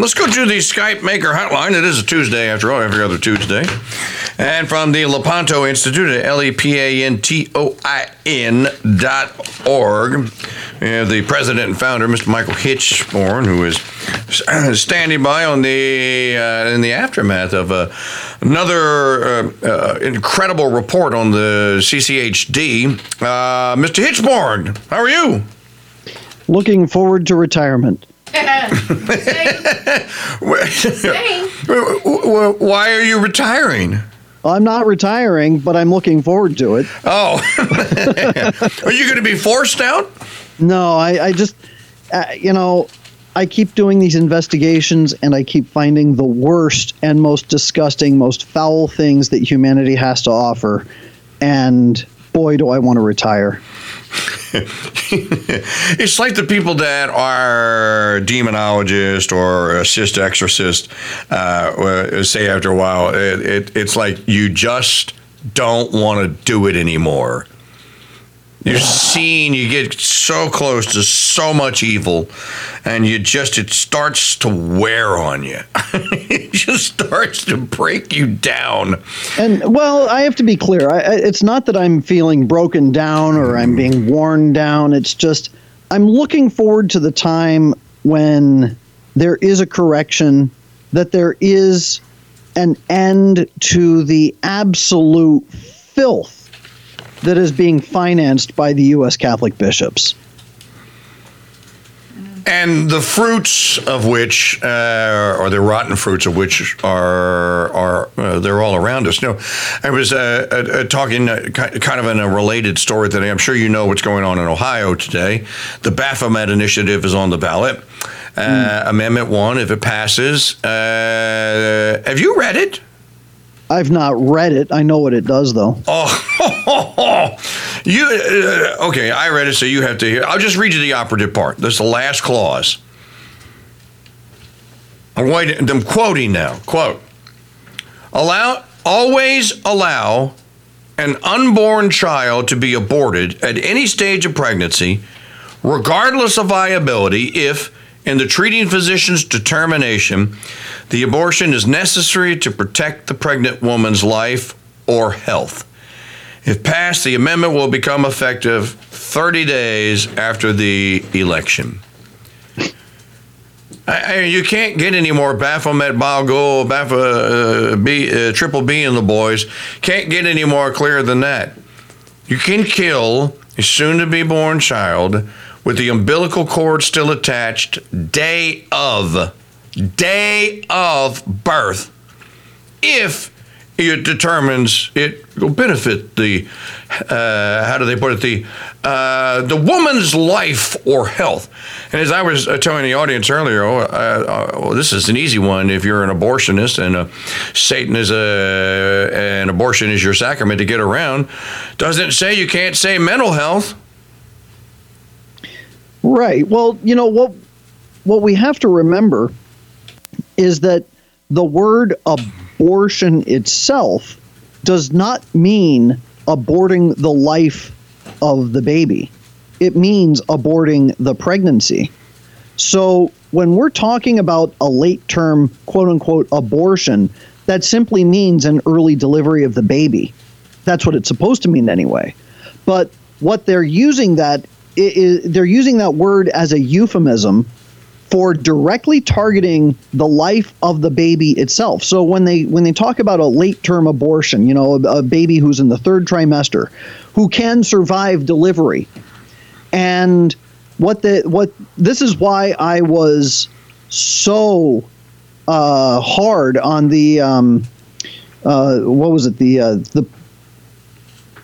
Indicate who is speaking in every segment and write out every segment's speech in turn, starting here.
Speaker 1: Let's go to the Skype Maker Hotline. It is a Tuesday, after all, every other Tuesday. And from the Lepanto Institute at L E P A N T O I N dot org, we have the president and founder, Mr. Michael Hichborn, who is standing by on the uh, in the aftermath of uh, another uh, uh, incredible report on the CCHD. Uh, Mr. Hichborn, how are you?
Speaker 2: Looking forward to retirement.
Speaker 1: Why are you retiring?
Speaker 2: I'm not retiring, but I'm looking forward to it.
Speaker 1: Oh, are you going to be forced out?
Speaker 2: No, I, I just, uh, you know, I keep doing these investigations and I keep finding the worst and most disgusting, most foul things that humanity has to offer. And boy, do I want to retire.
Speaker 1: it's like the people that are demonologists or assist exorcists uh, say after a while, it, it, it's like you just don't want to do it anymore. You're seeing, you get so close to so much evil, and you just, it starts to wear on you. it just starts to break you down.
Speaker 2: And, well, I have to be clear. I, it's not that I'm feeling broken down or I'm being worn down. It's just, I'm looking forward to the time when there is a correction, that there is an end to the absolute filth that is being financed by the U.S. Catholic bishops.
Speaker 1: And the fruits of which, uh, or the rotten fruits of which, are are uh, they're all around us. You know, I was uh, uh talking uh, kind of in a related story today. I'm sure you know what's going on in Ohio today. The Baphomet initiative is on the ballot. Mm. Amendment one, if it passes, have you read it?
Speaker 2: I've not read it. I know what it does, though.
Speaker 1: Oh, you uh, okay? I read it, so you have to hear. I'll just read you the operative part. This is the last clause. I'm waiting. I'm quoting now. Quote: Allow always allow an unborn child to be aborted at any stage of pregnancy, regardless of viability, if in the treating physician's determination, the abortion is necessary to protect the pregnant woman's life or health. If passed, the amendment will become effective 30 days after the election. I, I, you can't get any more Baphomet, Balgo, Baphomet, uh, B, uh, Triple B in the boys. Can't get any more clear than that. You can kill a soon to be born child with the umbilical cord still attached day of day of birth if it determines it will benefit the uh, how do they put it the uh, the woman's life or health. And as I was uh, telling the audience earlier, oh, uh, oh, this is an easy one. If you're an abortionist and uh, Satan is a an abortion is your sacrament to get around, doesn't say you can't say mental health.
Speaker 2: Right. Well, you know what what we have to remember is that the word abortion itself does not mean aborting the life of the baby. It means aborting the pregnancy. So when we're talking about a late term quote unquote abortion, that simply means an early delivery of the baby. That's what it's supposed to mean anyway. But what they're using that is, they're using that word as a euphemism for directly targeting the life of the baby itself. So when they when they talk about a late term abortion, you know, a, a baby who's in the third trimester who can survive delivery. And what the what this is why I was so uh, hard on the um, uh, what was it the uh, the,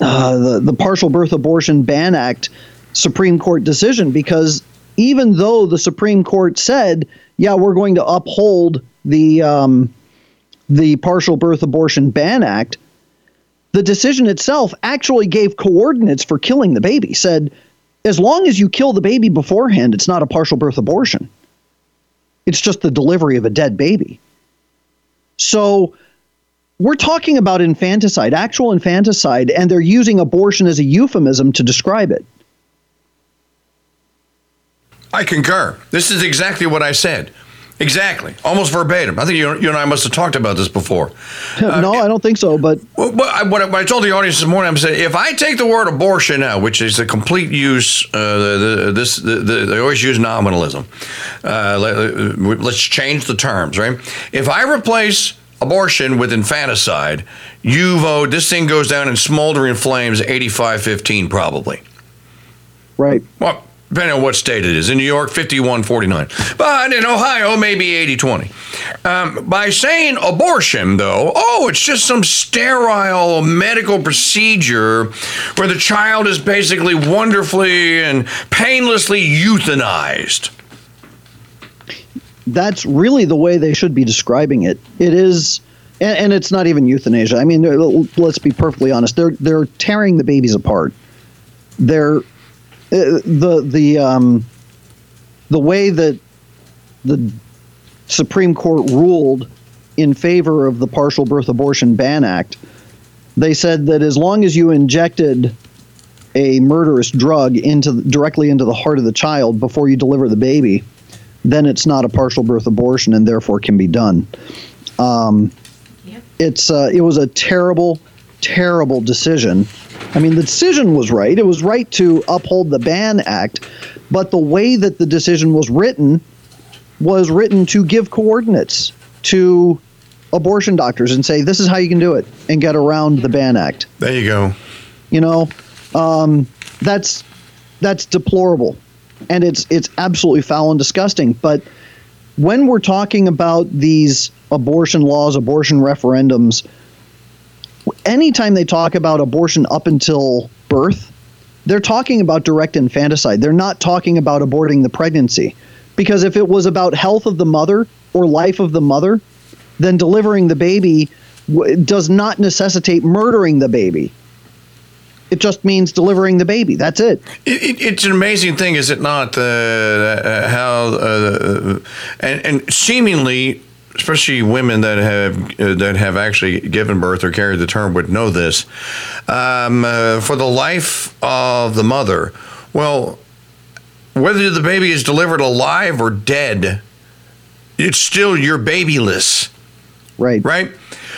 Speaker 2: uh, the the partial birth abortion ban act Supreme Court decision because even though the Supreme Court said, yeah, we're going to uphold the um, the Partial Birth Abortion Ban Act, the decision itself actually gave coordinates for killing the baby. Said, as long as you kill the baby beforehand, it's not a partial birth abortion. It's just the delivery of a dead baby. So we're talking about infanticide, actual infanticide, and they're using abortion as a euphemism to describe it.
Speaker 1: I concur. This is exactly what I said. Exactly, almost verbatim. I think you, you and I must have talked about this before.
Speaker 2: no, I don't think so. But
Speaker 1: Well, but I, what, I, what I told the audience this morning, I'm saying if I take the word abortion out, which is the complete use, uh, the, the, this the, the, they always use nominalism. Uh, let, let's change the terms, right? If I replace abortion with infanticide, you vote. This thing goes down in smoldering flames, 85-15 probably.
Speaker 2: right,
Speaker 1: Well, depending on what state it is. In New York, 51 49. But in Ohio, maybe 80 20. Um, by saying abortion, though, oh, it's just some sterile medical procedure where the child is basically wonderfully and painlessly euthanized.
Speaker 2: that's really the way they should be describing it. It is, and, it's not even euthanasia. I mean, let's be perfectly honest. They're they're tearing the babies apart. They're the the um, the way that the Supreme Court ruled in favor of the Partial Birth Abortion Ban Act. They said that as long as you injected a murderous drug into directly into the heart of the child before you deliver the baby, then it's not a partial birth abortion and therefore can be done. Um,
Speaker 3: Yep.
Speaker 2: It's uh, it was a terrible, terrible decision. I mean, the decision was right. It was right to uphold the Ban Act, but the way that the decision was written was written to give coordinates to abortion doctors and say this is how you can do it and get around the Ban Act.
Speaker 1: There you go.
Speaker 2: You know, um, that's that's deplorable, and it's it's absolutely foul and disgusting. But when we're talking about these abortion laws, abortion referendums, anytime they talk about abortion up until birth, they're talking about direct infanticide. They're not talking about aborting the pregnancy, because if it was about health of the mother or life of the mother, then delivering the baby w- does not necessitate murdering the baby. It just means delivering the baby. That's it.
Speaker 1: It, it, it's an amazing thing, is it not? Uh, uh, how uh, and, and seemingly, especially women that have uh, that have actually given birth or carried the term would know this. Um, uh, for the life of the mother, well, whether the baby is delivered alive or dead, it's still your babyless
Speaker 2: Right.
Speaker 1: right?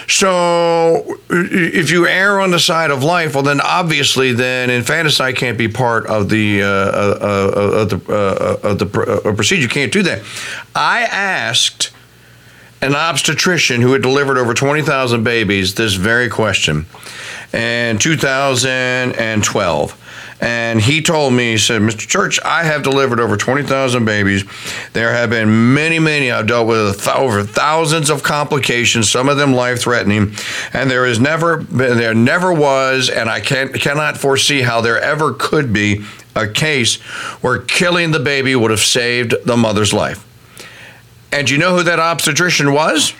Speaker 1: So if you err on the side of life, well, then obviously, then infanticide can't be part of the uh, uh, uh, of the uh, of the pr- uh, procedure. You can't do that. I asked an obstetrician who had delivered over twenty thousand babies this very question in 2012. And he told me, he said, Mr. Church, I have delivered over 20,000 babies. There have been many, many. I've dealt with th- over thousands of complications, some of them life threatening. And there is never, been, there never was, and I can't, cannot foresee how there ever could be a case where killing the baby would have saved the mother's life. And you know who that obstetrician was?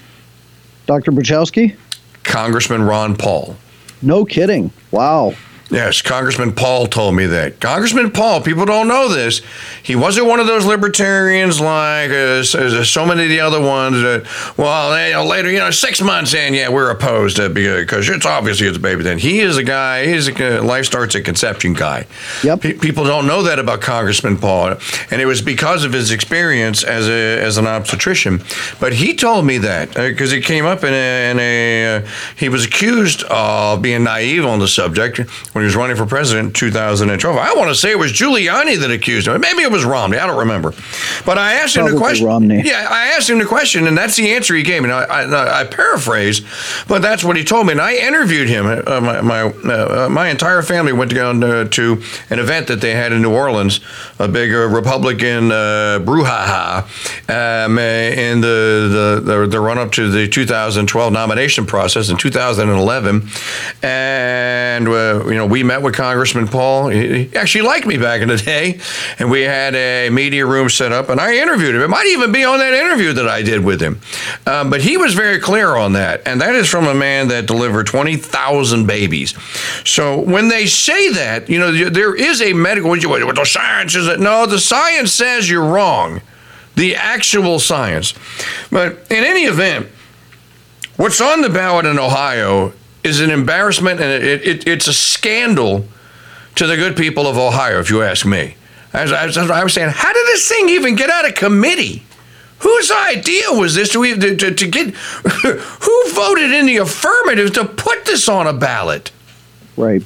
Speaker 2: Dr. Buchowski?
Speaker 1: Congressman Ron Paul.
Speaker 2: No kidding. Wow.
Speaker 1: Yes, Congressman Paul told me that. Congressman Paul, people don't know this. He wasn't one of those libertarians like uh, so, so many of the other ones that, well, you know, later, you know, six months in, yeah, we're opposed to because it's obviously it's a baby. Then he is a guy. He's a life starts at conception guy.
Speaker 2: Yep.
Speaker 1: Pe- people don't know that about Congressman Paul, and it was because of his experience as a as an obstetrician. But he told me that because he came up in a, in a uh, he was accused of being naive on the subject when he was running for president in 2012. I want to say it was Giuliani that accused him. Maybe it was Romney. I don't remember. But I asked him the question.
Speaker 2: Romney.
Speaker 1: Yeah, I asked him the question, and that's the answer he gave me. Now, I, I, I paraphrase, but that's what he told me. And I interviewed him. Uh, my my, uh, my entire family went down uh, to an event that they had in New Orleans, a big uh, Republican uh, brouhaha, um, uh, in the, the, the, the run up to the 2012 nomination process in 2011. And, uh, you know, we met with Congressman Paul. He, actually liked me back in the day. And we had a media room set up, and I interviewed him. It might even be on that interview that I did with him. Um, but he was very clear on that. And that is from a man that delivered 20,000 babies. So when they say that, you know, there is a medical, what the science is that? No, the science says you're wrong. The actual science. But in any event, what's on the ballot in Ohio is an embarrassment and it, it, it's a scandal to the good people of Ohio, if you ask me. As, as I was saying, how did this thing even get out of committee? Whose idea was this to, to, to get? Who voted in the affirmative to put this on a ballot?
Speaker 2: Right.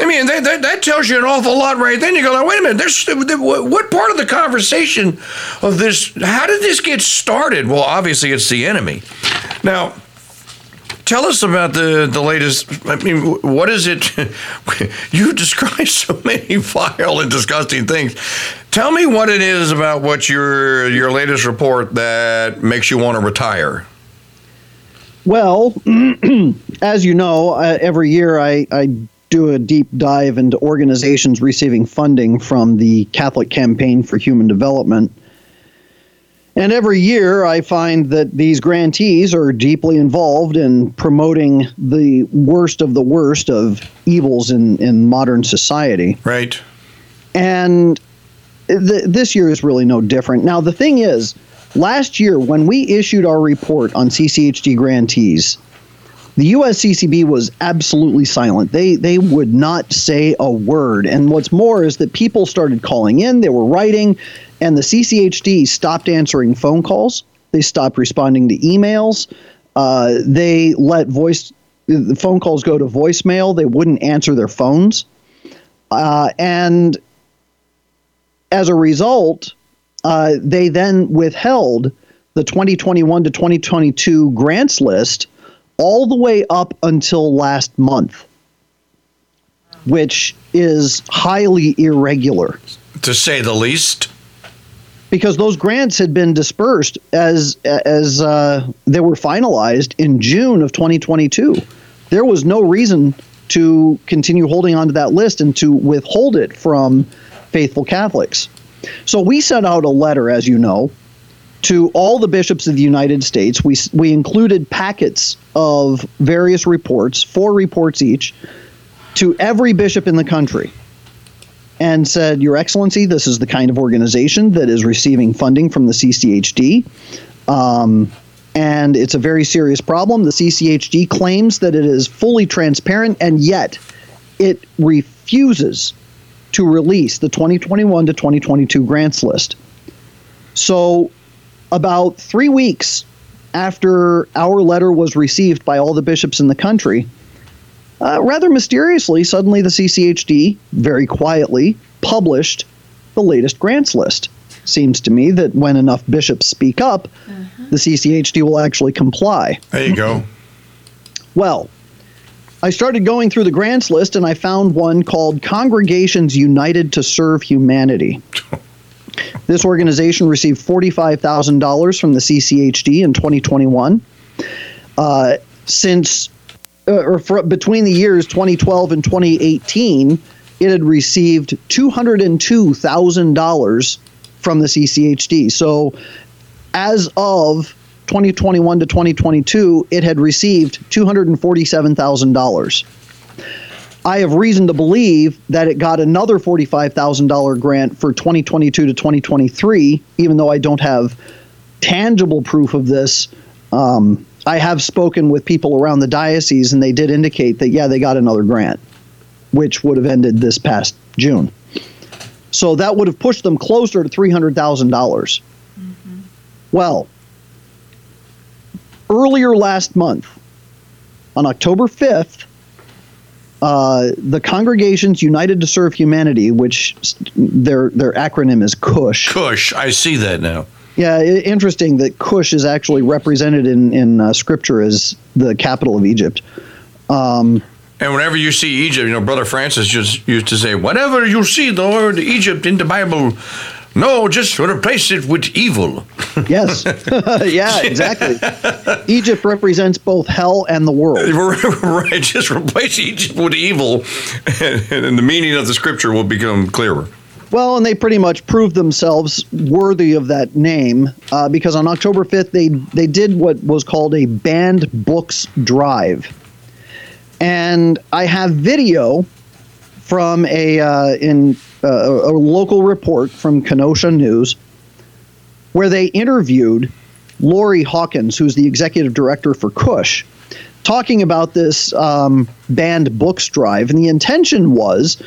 Speaker 1: I mean, that, that, that, tells you an awful lot right then. You go, wait a minute, there's, what part of the conversation of this, how did this get started? Well, obviously, it's the enemy. Now, tell us about the, the latest. I mean, what is it? you describe so many vile and disgusting things. Tell me what it is about what your your latest report that makes you want to retire.
Speaker 2: Well, as you know, uh, every year I, I do a deep dive into organizations receiving funding from the Catholic Campaign for Human Development. And every year I find that these grantees are deeply involved in promoting the worst of the worst of evils in, in modern society.
Speaker 1: Right.
Speaker 2: And th- this year is really no different. Now, the thing is, last year when we issued our report on CCHD grantees, the USCCB was absolutely silent. They they would not say a word. And what's more is that people started calling in, they were writing, and the CCHD stopped answering phone calls. They stopped responding to emails. Uh, they let voice the phone calls go to voicemail. They wouldn't answer their phones, uh, and as a result, uh, they then withheld the 2021 to 2022 grants list all the way up until last month, which is highly irregular.
Speaker 1: To say the least.
Speaker 2: Because those grants had been dispersed as as uh, they were finalized in June of 2022. There was no reason to continue holding on to that list and to withhold it from faithful Catholics. So we sent out a letter, as you know, to all the bishops of the United States. We, we included packets of various reports, four reports each, to every bishop in the country and said, Your Excellency, this is the kind of organization that is receiving funding from the CCHD. Um, and it's a very serious problem. The CCHD claims that it is fully transparent, and yet it refuses to release the 2021 to 2022 grants list. So about three weeks after our letter was received by all the bishops in the country, uh, rather mysteriously, suddenly the CCHD, very quietly, published the latest grants list. Seems to me that when enough bishops speak up, uh-huh. the CCHD will actually comply.
Speaker 1: There you go.
Speaker 2: Well, I started going through the grants list and I found one called Congregations United to Serve Humanity. This organization received $45,000 from the CCHD in 2021. Uh, since uh, or for, between the years 2012 and 2018, it had received $202,000 from the CCHD. So, as of 2021 to 2022, it had received $247,000. I have reason to believe that it got another $45,000 grant for 2022 to 2023, even though I don't have tangible proof of this. Um, I have spoken with people around the diocese, and they did indicate that, yeah, they got another grant, which would have ended this past June. So that would have pushed them closer to $300,000. mm-hmm. Well, earlier last month, on October 5th, uh, the Congregations United to Serve Humanity, which their their acronym is CUSH.
Speaker 1: CUSH, I see that now.
Speaker 2: Yeah, interesting that Cush is actually represented in in uh, Scripture as the capital of Egypt. Um,
Speaker 1: and whenever you see Egypt, you know, Brother Francis just used to say, "Whenever you see the word Egypt in the Bible, no, just replace it with evil.
Speaker 2: yes. yeah, exactly. Egypt represents both hell and the world.
Speaker 1: right. Just replace Egypt with evil, and the meaning of the scripture will become clearer.
Speaker 2: Well, and they pretty much proved themselves worthy of that name uh, because on October 5th, they, they did what was called a banned books drive. And I have video from a uh, in uh, a local report from Kenosha News where they interviewed Lori Hawkins, who's the executive director for Cush, talking about this um, banned books drive. And the intention was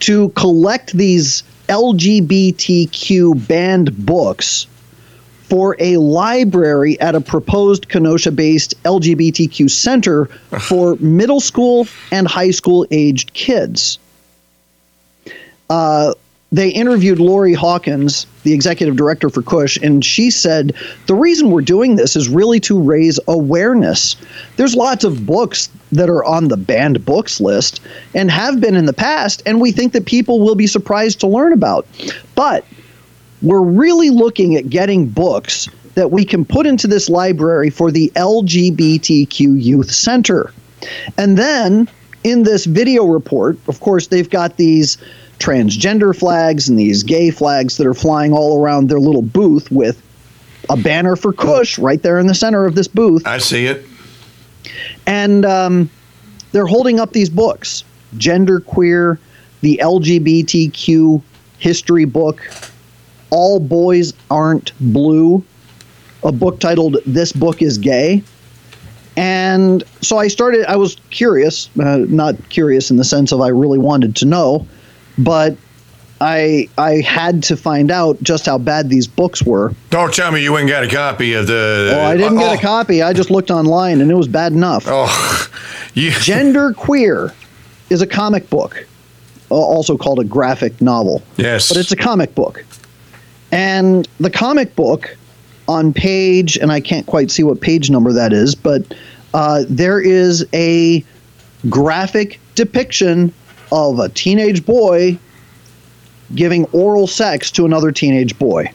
Speaker 2: to collect these LGBTQ banned books for a library at a proposed Kenosha based LGBTQ center for middle school and high school aged kids. Uh, they interviewed Lori Hawkins, the executive director for Cush, and she said the reason we're doing this is really to raise awareness. There's lots of books that are on the banned books list and have been in the past, and we think that people will be surprised to learn about. But we're really looking at getting books that we can put into this library for the LGBTQ Youth Center. And then in this video report, of course, they've got these transgender flags and these gay flags that are flying all around their little booth with a banner for Cush right there in the center of this booth.
Speaker 1: I see it.
Speaker 2: And um, they're holding up these books Gender Queer, the LGBTQ history book, All Boys Aren't Blue, a book titled This Book is Gay. And so I started, I was curious, uh, not curious in the sense of I really wanted to know, but I I had to find out just how bad these books were.
Speaker 1: Don't tell me you went and got a copy of the.
Speaker 2: Well, I didn't
Speaker 1: oh,
Speaker 2: get a copy. I just looked online and it was bad enough.
Speaker 1: Oh.
Speaker 2: Gender Queer is a comic book, uh, also called a graphic novel,
Speaker 1: Yes.
Speaker 2: but it's a comic book. And the comic book on page, and I can't quite see what page number that is, but uh, there is a graphic depiction of a teenage boy giving oral sex to another teenage boy.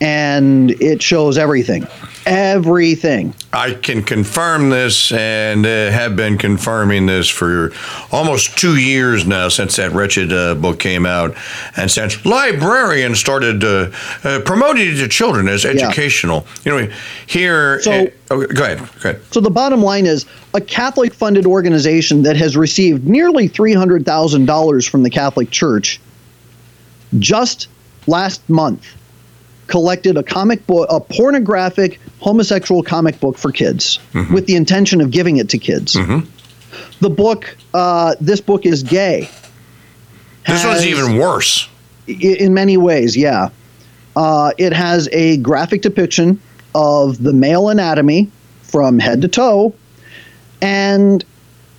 Speaker 2: And it shows everything. Everything.
Speaker 1: I can confirm this and uh, have been confirming this for almost two years now since that wretched uh, book came out and since librarians started uh, uh, promoting it to children as educational. You know, here.
Speaker 2: So-
Speaker 1: uh, oh, go ahead. Go ahead.
Speaker 2: So the bottom line is a Catholic funded organization that has received nearly $300,000 from the Catholic Church just last month collected a comic book, a pornographic homosexual comic book for kids with the intention of giving it to kids. The book, uh, this book is gay.
Speaker 1: This one's even worse.
Speaker 2: In many ways, yeah. Uh, it has a graphic depiction of the male anatomy from head to toe, and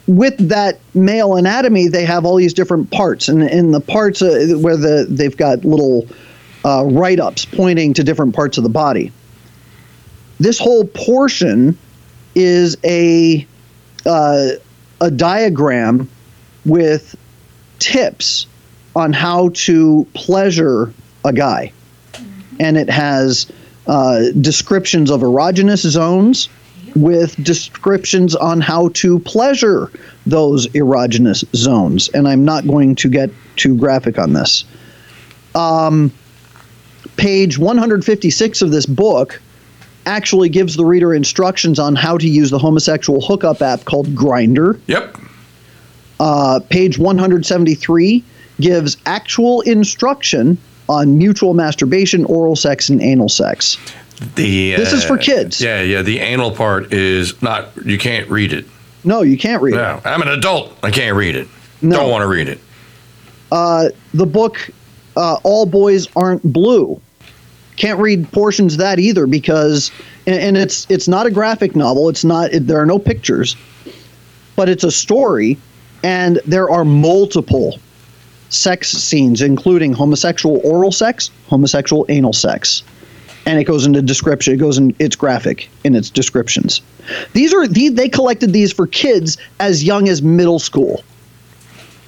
Speaker 2: with that male anatomy, they have all these different parts, and in the parts uh, where the they've got little uh, write-ups pointing to different parts of the body. This whole portion is a uh, a diagram with tips on how to pleasure a guy. And it has uh, descriptions of erogenous zones with descriptions on how to pleasure those erogenous zones. And I'm not going to get too graphic on this. Um, page 156 of this book actually gives the reader instructions on how to use the homosexual hookup app called Grindr.
Speaker 1: Yep.
Speaker 2: Uh, page 173 gives actual instruction on mutual masturbation, oral sex, and anal sex.
Speaker 1: The
Speaker 2: This is for
Speaker 1: uh,
Speaker 2: kids.
Speaker 1: Yeah, yeah. The anal part is not. You can't read it.
Speaker 2: No, you can't read it.
Speaker 1: No, I'm an adult. I can't read it.
Speaker 2: No.
Speaker 1: Don't want to read it.
Speaker 2: Uh, the book uh, "All Boys Aren't Blue." Can't read portions of that either because, and, and it's it's not a graphic novel. It's not. It, there are no pictures, but it's a story, and there are multiple sex scenes, including homosexual oral sex, homosexual anal sex, and it goes into description. It goes in. It's graphic in its descriptions. These are the, they collected these for kids as young as middle school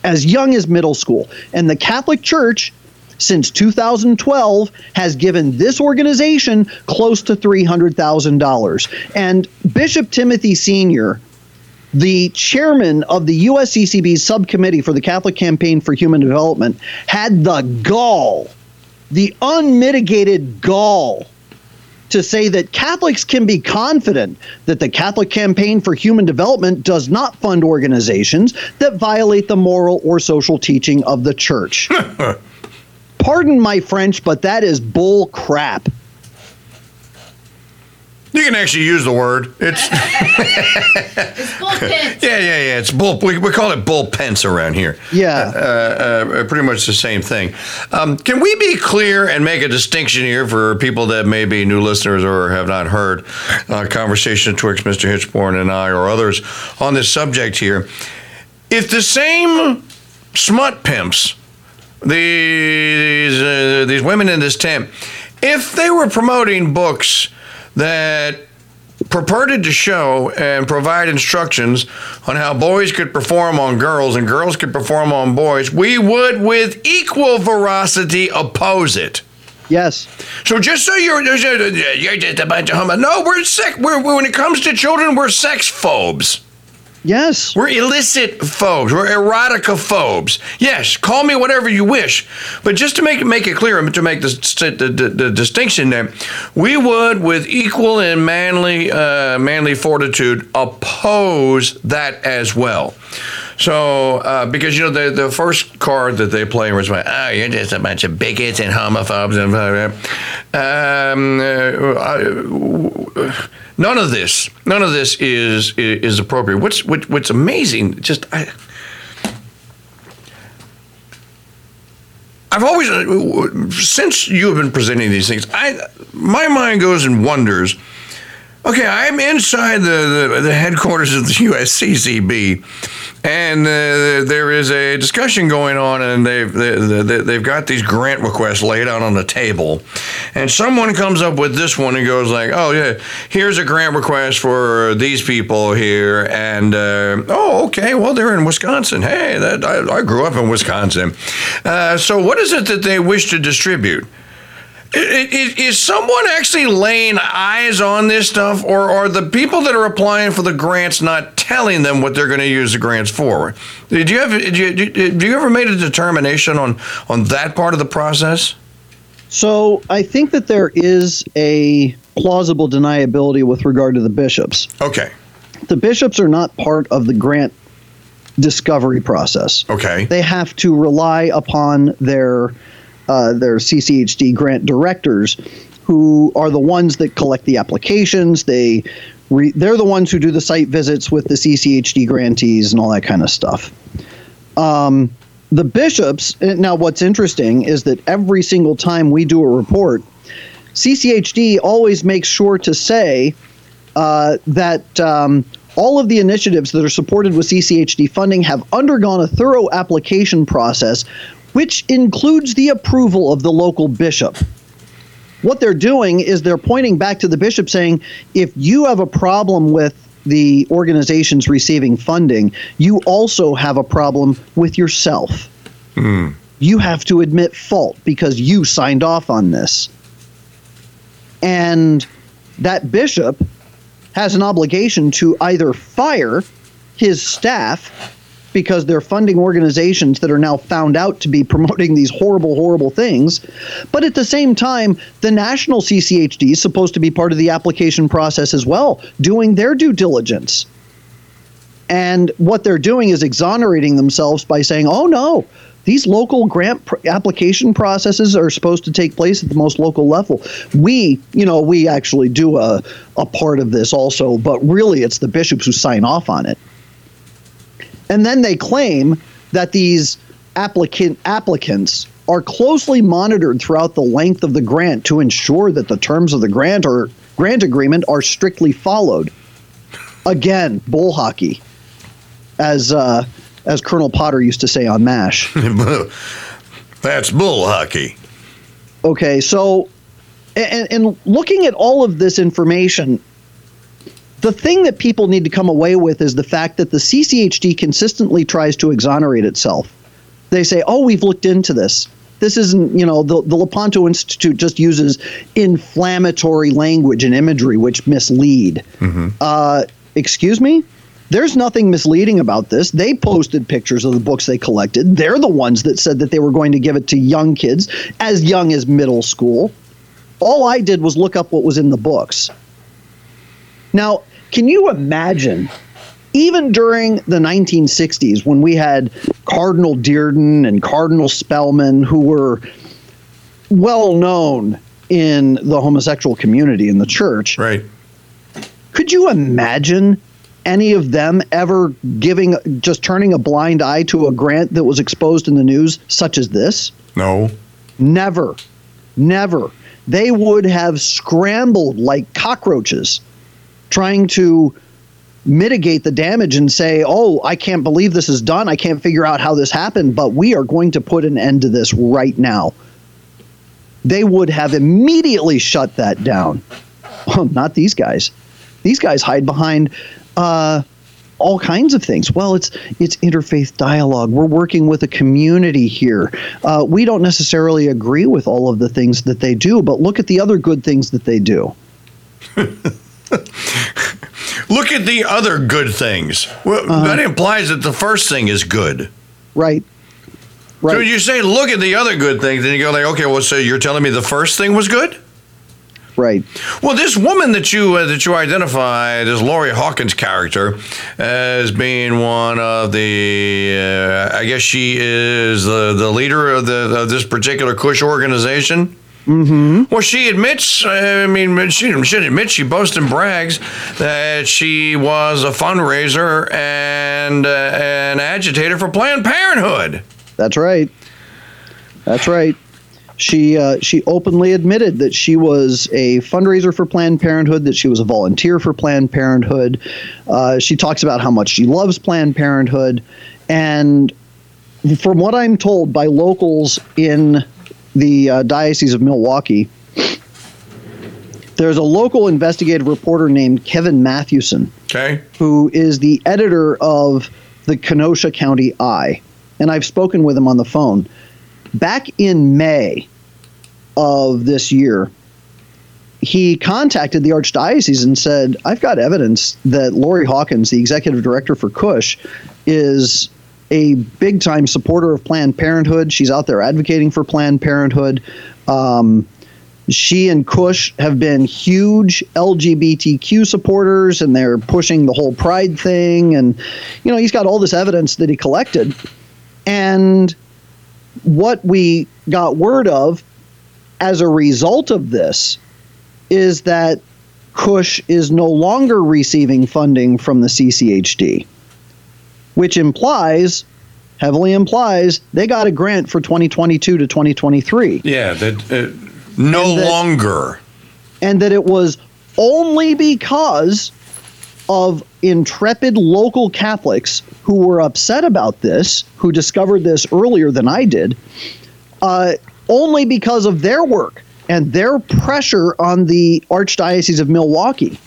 Speaker 2: as young as middle school. And the Catholic Church, since 2012, has given this organization close to $300,000. And Bishop Timothy Senior, the chairman of the USCCB subcommittee for the Catholic Campaign for Human Development, had the gall, the unmitigated gall to say that Catholics can be confident that the Catholic Campaign for Human Development does not fund organizations that violate the moral or social teaching of the church. Pardon my French, but that is bull crap.
Speaker 1: You You can actually use the word. It's
Speaker 3: It's bullpen.
Speaker 1: yeah, yeah, yeah. It's bull. We, we call it bull pence around here.
Speaker 2: Yeah.
Speaker 1: uh, uh, pretty much the same thing. Um, can we be clear and make a distinction here for people that may be new listeners or have not heard uh, conversation twixt Mr. Hichborn and I or others on this subject here? If the same smut pimps, these uh, these women in this tent, if they were promoting books that purported to show and provide instructions on how boys could perform on girls and girls could perform on boys, we would, with equal veracity, oppose it.
Speaker 2: Yes.
Speaker 1: So just so you're, you're just a bunch of homo. No, we're sick. We're, when it comes to children, we're sex phobes.
Speaker 2: Yes.
Speaker 1: We're illicit phobes. We're erotica phobes. Yes, call me whatever you wish, but just to make make it clear, to make the, the, the, the distinction there, we would, with equal and manly uh, manly fortitude, oppose that as well. So, uh, because you know the the first card that they play was like, "Oh, you're just a bunch of bigots and homophobes," and blah, blah. Um, uh, uh, none of this, none of this is is appropriate. What's what, what's amazing? Just I. I've always, uh, since you have been presenting these things, I my mind goes and wonders. Okay, I'm inside the, the, the headquarters of the USCCB, and uh, there is a discussion going on, and they've they, they, they've got these grant requests laid out on the table, and someone comes up with this one and goes like, "Oh yeah, here's a grant request for these people here," and uh, oh okay, well they're in Wisconsin. Hey, that I, I grew up in Wisconsin. Uh, so what is it that they wish to distribute? Is, is someone actually laying eyes on this stuff, or are the people that are applying for the grants not telling them what they're going to use the grants for? Did you have? Did you, did you ever made a determination on on that part of the process?
Speaker 2: So I think that there is a plausible deniability with regard to the bishops.
Speaker 1: Okay.
Speaker 2: The bishops are not part of the grant discovery process.
Speaker 1: Okay.
Speaker 2: They have to rely upon their uh, their CCHD grant directors, who are the ones that collect the applications. They re- they're the ones who do the site visits with the CCHD grantees and all that kind of stuff. Um, the bishops. Now, what's interesting is that every single time we do a report, CCHD always makes sure to say uh, that. Um, all of the initiatives that are supported with CCHD funding have undergone a thorough application process, which includes the approval of the local bishop. What they're doing is they're pointing back to the bishop saying, if you have a problem with the organizations receiving funding, you also have a problem with yourself.
Speaker 1: Mm.
Speaker 2: You have to admit fault because you signed off on this. And that bishop has an obligation to either fire his staff because they're funding organizations that are now found out to be promoting these horrible, horrible things. But at the same time, the national CCHD is supposed to be part of the application process as well, doing their due diligence. And what they're doing is exonerating themselves by saying, oh no, these local grant pr- application processes are supposed to take place at the most local level. We, you know, we actually do a, a part of this also, but really it's the bishops who sign off on it. And then they claim that these applicant applicants are closely monitored throughout the length of the grant to ensure that the terms of the grant or grant agreement are strictly followed. Again, bull hockey, as uh, as Colonel Potter used to say on MASH.
Speaker 1: That's bull hockey.
Speaker 2: Okay, so and, and looking at all of this information, the thing that people need to come away with is the fact that the CCHD consistently tries to exonerate itself. They say, "Oh, we've looked into this. This isn't, you know, the, the Lepanto Institute just uses inflammatory language and imagery which mislead." Uh, excuse me? There's nothing misleading about this. They posted pictures of the books they collected. They're the ones that said that they were going to give it to young kids, as young as middle school. All I did was look up what was in the books. Now, can you imagine, even during the 1960s, when we had Cardinal Dearden and Cardinal Spellman, who were well known in the homosexual community in the church,
Speaker 1: Right.
Speaker 2: Could you imagine any of them ever giving just turning a blind eye to a grant that was exposed in the news such as this?
Speaker 1: No.
Speaker 2: Never. Never. They would have scrambled like cockroaches trying to mitigate the damage and say, oh, I can't believe this is done. I can't figure out how this happened, but we are going to put an end to this right now. They would have immediately shut that down. Well, not these guys. These guys hide behind uh, all kinds of things. Well, it's it's interfaith dialogue. We're working with a community here. Uh, we don't necessarily agree with all of the things that they do, but look at the other good things that they do.
Speaker 1: Look at the other good things. Well,
Speaker 2: Uh-huh.
Speaker 1: that implies that the first thing is good.
Speaker 2: Right. Right.
Speaker 1: So you say, look at the other good things, and you go like, okay, well, so you're telling me the first thing was good?
Speaker 2: right.
Speaker 1: Well, this woman that you uh, that you identify, this Lori Hawkins character, as being one of the, uh, I guess she is the, the leader of the of this particular Cush organization. Mm-hmm. Well, she admits. I mean, she she admits she boasts and brags that she was a fundraiser and uh, an agitator for Planned Parenthood.
Speaker 2: That's right. That's right. She uh, she openly admitted that she was a fundraiser for Planned Parenthood, that she was a volunteer for Planned Parenthood. Uh, she talks about how much she loves Planned Parenthood, and from what I'm told by locals in the uh, Diocese of Milwaukee, there's a local investigative reporter named Kevin Mathewson
Speaker 1: Okay.
Speaker 2: who is the editor of the Kenosha County Eye. And I've spoken with him on the phone. Back in May of this year, he contacted the Archdiocese and said, I've got evidence that Lori Hawkins, the executive director for Cush, is a big time supporter of Planned Parenthood. She's out there advocating for Planned Parenthood. Um, she and Cush have been huge LGBTQ supporters, and they're pushing the whole pride thing. And, you know, he's got all this evidence that he collected. And what we got word of as a result of this is that Cush is no longer receiving funding from the CCHD, which implies, heavily implies, they got a grant for 2022 to 2023
Speaker 1: Yeah. That uh, no
Speaker 2: And that-
Speaker 1: longer.
Speaker 2: and that it was only because of intrepid local Catholics who were upset about this, who discovered this earlier than I did, uh, only because of their work and their pressure on the Archdiocese of Milwaukee.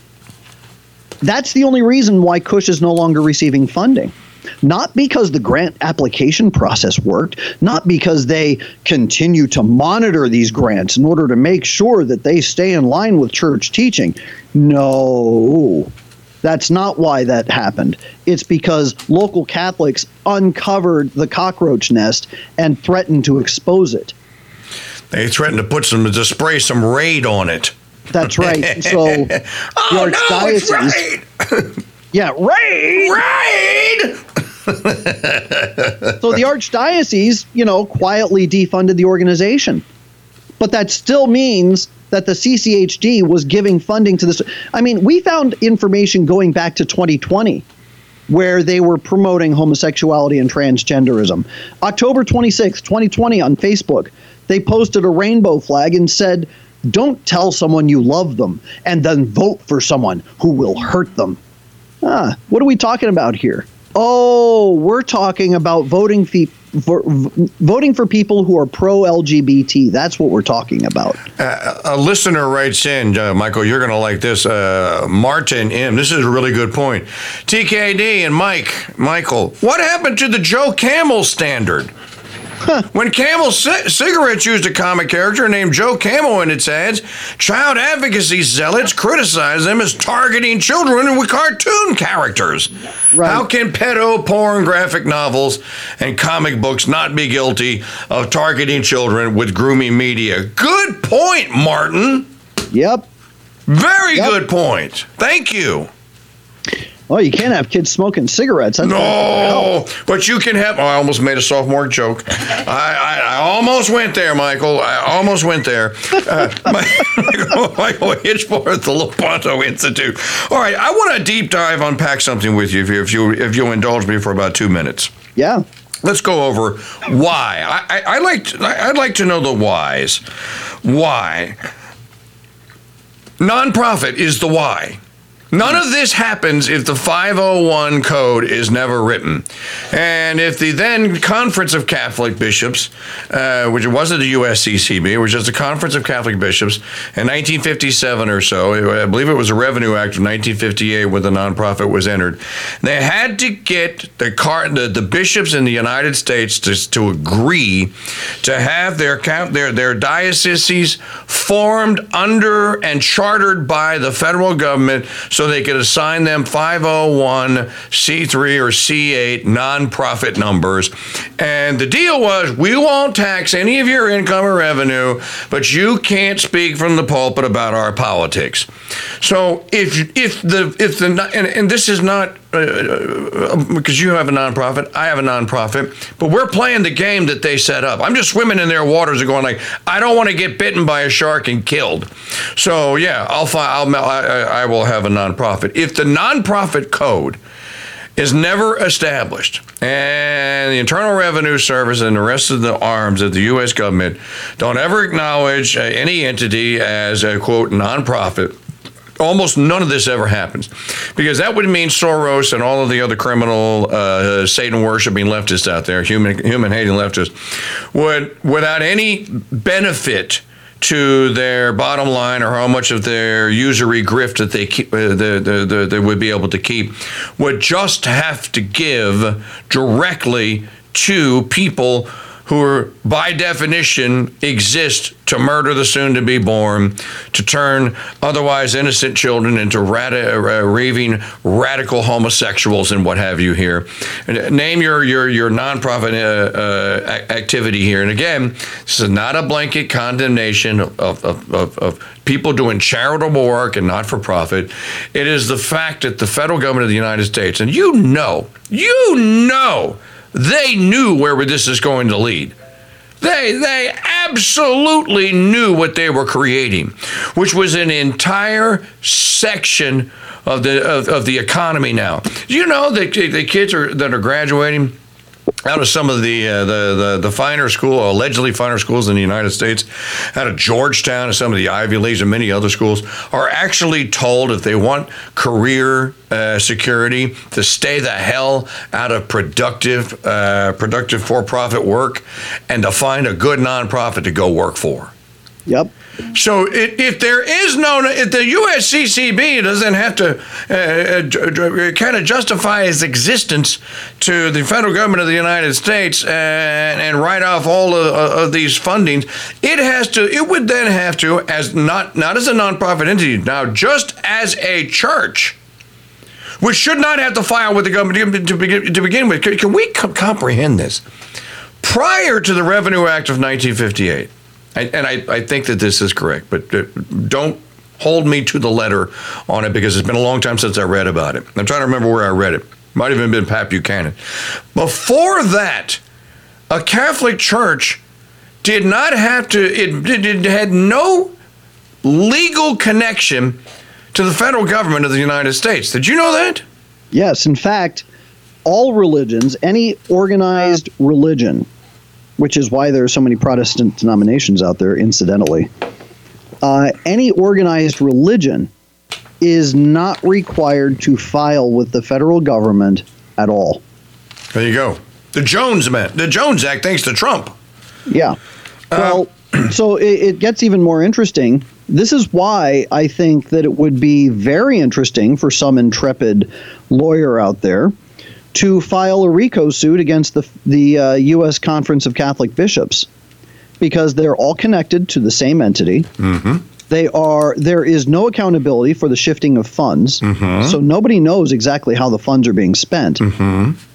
Speaker 2: That's the only reason why Cush is no longer receiving funding. Not because the grant application process worked, not because they continue to monitor these grants in order to make sure that they stay in line with church teaching. No, that's not why that happened. It's because local Catholics uncovered the cockroach nest and threatened to expose it.
Speaker 1: They threatened to put some to spray some raid on it.
Speaker 2: That's right. So the
Speaker 1: Oh no, it's raid!
Speaker 2: yeah, raid.
Speaker 1: Raid!
Speaker 2: So the archdiocese, you know, quietly defunded the organization. But that still means that the CCHD was giving funding to this. I mean, we found information going back to 2020 where they were promoting homosexuality and transgenderism. October 26, 2020, on Facebook, they posted a rainbow flag and said, Don't tell someone you love them and then vote for someone who will hurt them. Ah, what are we talking about here? Oh, we're talking about voting fee- for voting for people who are pro LGBT. That's what we're talking about.
Speaker 1: a listener writes in, uh, Michael, you're going to like this. Uh, Martin M. This is a really good point. TKD and Mike, Michael, what happened to the Joe Camel standard? When Camel C- Cigarettes used a comic character named Joe Camel in its ads, child advocacy zealots criticized them as targeting children with cartoon characters.
Speaker 2: Right.
Speaker 1: How can pedo porn graphic novels and comic books not be guilty of targeting children with grooming media? Good point, Martin.
Speaker 2: Yep.
Speaker 1: Very
Speaker 2: Yep.
Speaker 1: good point. Thank you.
Speaker 2: Oh, you can't have kids smoking cigarettes. That's
Speaker 1: No, but you can have. Oh, I almost made a sophomore joke. I, I, I almost went there, Michael. I almost went there. Uh, Michael, Michael Hichborn, the Lepanto Institute. All right, I want to deep dive, unpack something with you if you if you if you'll indulge me for about two minutes.
Speaker 2: Yeah.
Speaker 1: Let's go over why. I, I, I like to, I- I'd like to know the whys. Why? Nonprofit is the why. None of this happens if the 501 code is never written. And if the then Conference of Catholic Bishops, uh, which wasn't the USCCB, it was just the Conference of Catholic Bishops in 1957 or so, I believe it was a Revenue Act of 1958 when the nonprofit was entered, they had to get the, car, the, the bishops in the United States to, to agree to have their, their, their dioceses formed under and chartered by the federal government so they could assign them 501c3 or c8 nonprofit numbers. And the deal was we won't tax any of your income or revenue, but you can't speak from the pulpit about our politics. So if if the if the and, and this is not Uh, uh, uh, um, because you have a nonprofit, I have a nonprofit, but we're playing the game that they set up. I'm just swimming in their waters and going like, I don't want to get bitten by a shark and killed. So yeah, I'll fi- I'll I, I will have a nonprofit. If the nonprofit code is never established. And the Internal Revenue Service and the rest of the arms of the U.S. government don't ever acknowledge uh, any entity as a quote nonprofit. Almost none of this ever happens. Because that would mean Soros and all of the other criminal uh, Satan worshiping leftists out there, human human hating leftists, would without any benefit to their bottom line or how much of their usury grift that they keep, uh, the, the, the, they would be able to keep would just have to give directly to people who are by definition exist to murder the soon to be born, to turn otherwise innocent children into radi- uh, raving radical homosexuals and what have you here. And name your your your nonprofit uh, uh, activity here. And again, this is not a blanket condemnation of, of, of, of people doing charitable work and not for profit. It is the fact that the federal government of the United States, and you know, you know, they knew where this is going to lead. They they absolutely knew what they were creating, which was an entire section of the of, of the economy. Now, you know that the kids are that are graduating out of some of the, uh, the the the finer school, allegedly finer schools in the United States, out of Georgetown and some of the Ivy Leagues and many other schools, are actually told if they want career uh, security to stay the hell out of productive uh, productive for profit work, and to find a good nonprofit to go work for.
Speaker 2: Yep.
Speaker 1: So if, if there is no, if the USCCB doesn't have to uh, uh, kind of justify its existence to the federal government of the United States and, and write off all of, of these fundings, it has to. It would then have to, as not not as a nonprofit entity, now just as a church. Which should not have to file with the government to begin, to begin with. Can, we com- comprehend this? Prior to the Revenue Act of 1958, and, and I, I think that this is correct, but uh, don't hold me to the letter on it because it's been a long time since I read about it. I'm trying to remember where I read it. Might have even been Pat Buchanan. Before that, a Catholic church did not have to, it, it, it had no legal connection to the federal government of the United States. Did you know that?
Speaker 2: Yes. In fact, all religions, any organized religion, which is why there are so many Protestant denominations out there, incidentally, uh, any organized religion is not required to file with the federal government at all.
Speaker 1: There you go. The Jones Act, the Jones Act, thanks to Trump.
Speaker 2: Yeah. Well, so it, it gets even more interesting. This is why I think that it would be very interesting for some intrepid lawyer out there to file a RICO suit against the the uh, U.S. Conference of Catholic Bishops because they're all connected to the same entity.
Speaker 1: Mm-hmm.
Speaker 2: They are there is no accountability for the shifting of funds, so nobody knows exactly how the funds are being spent.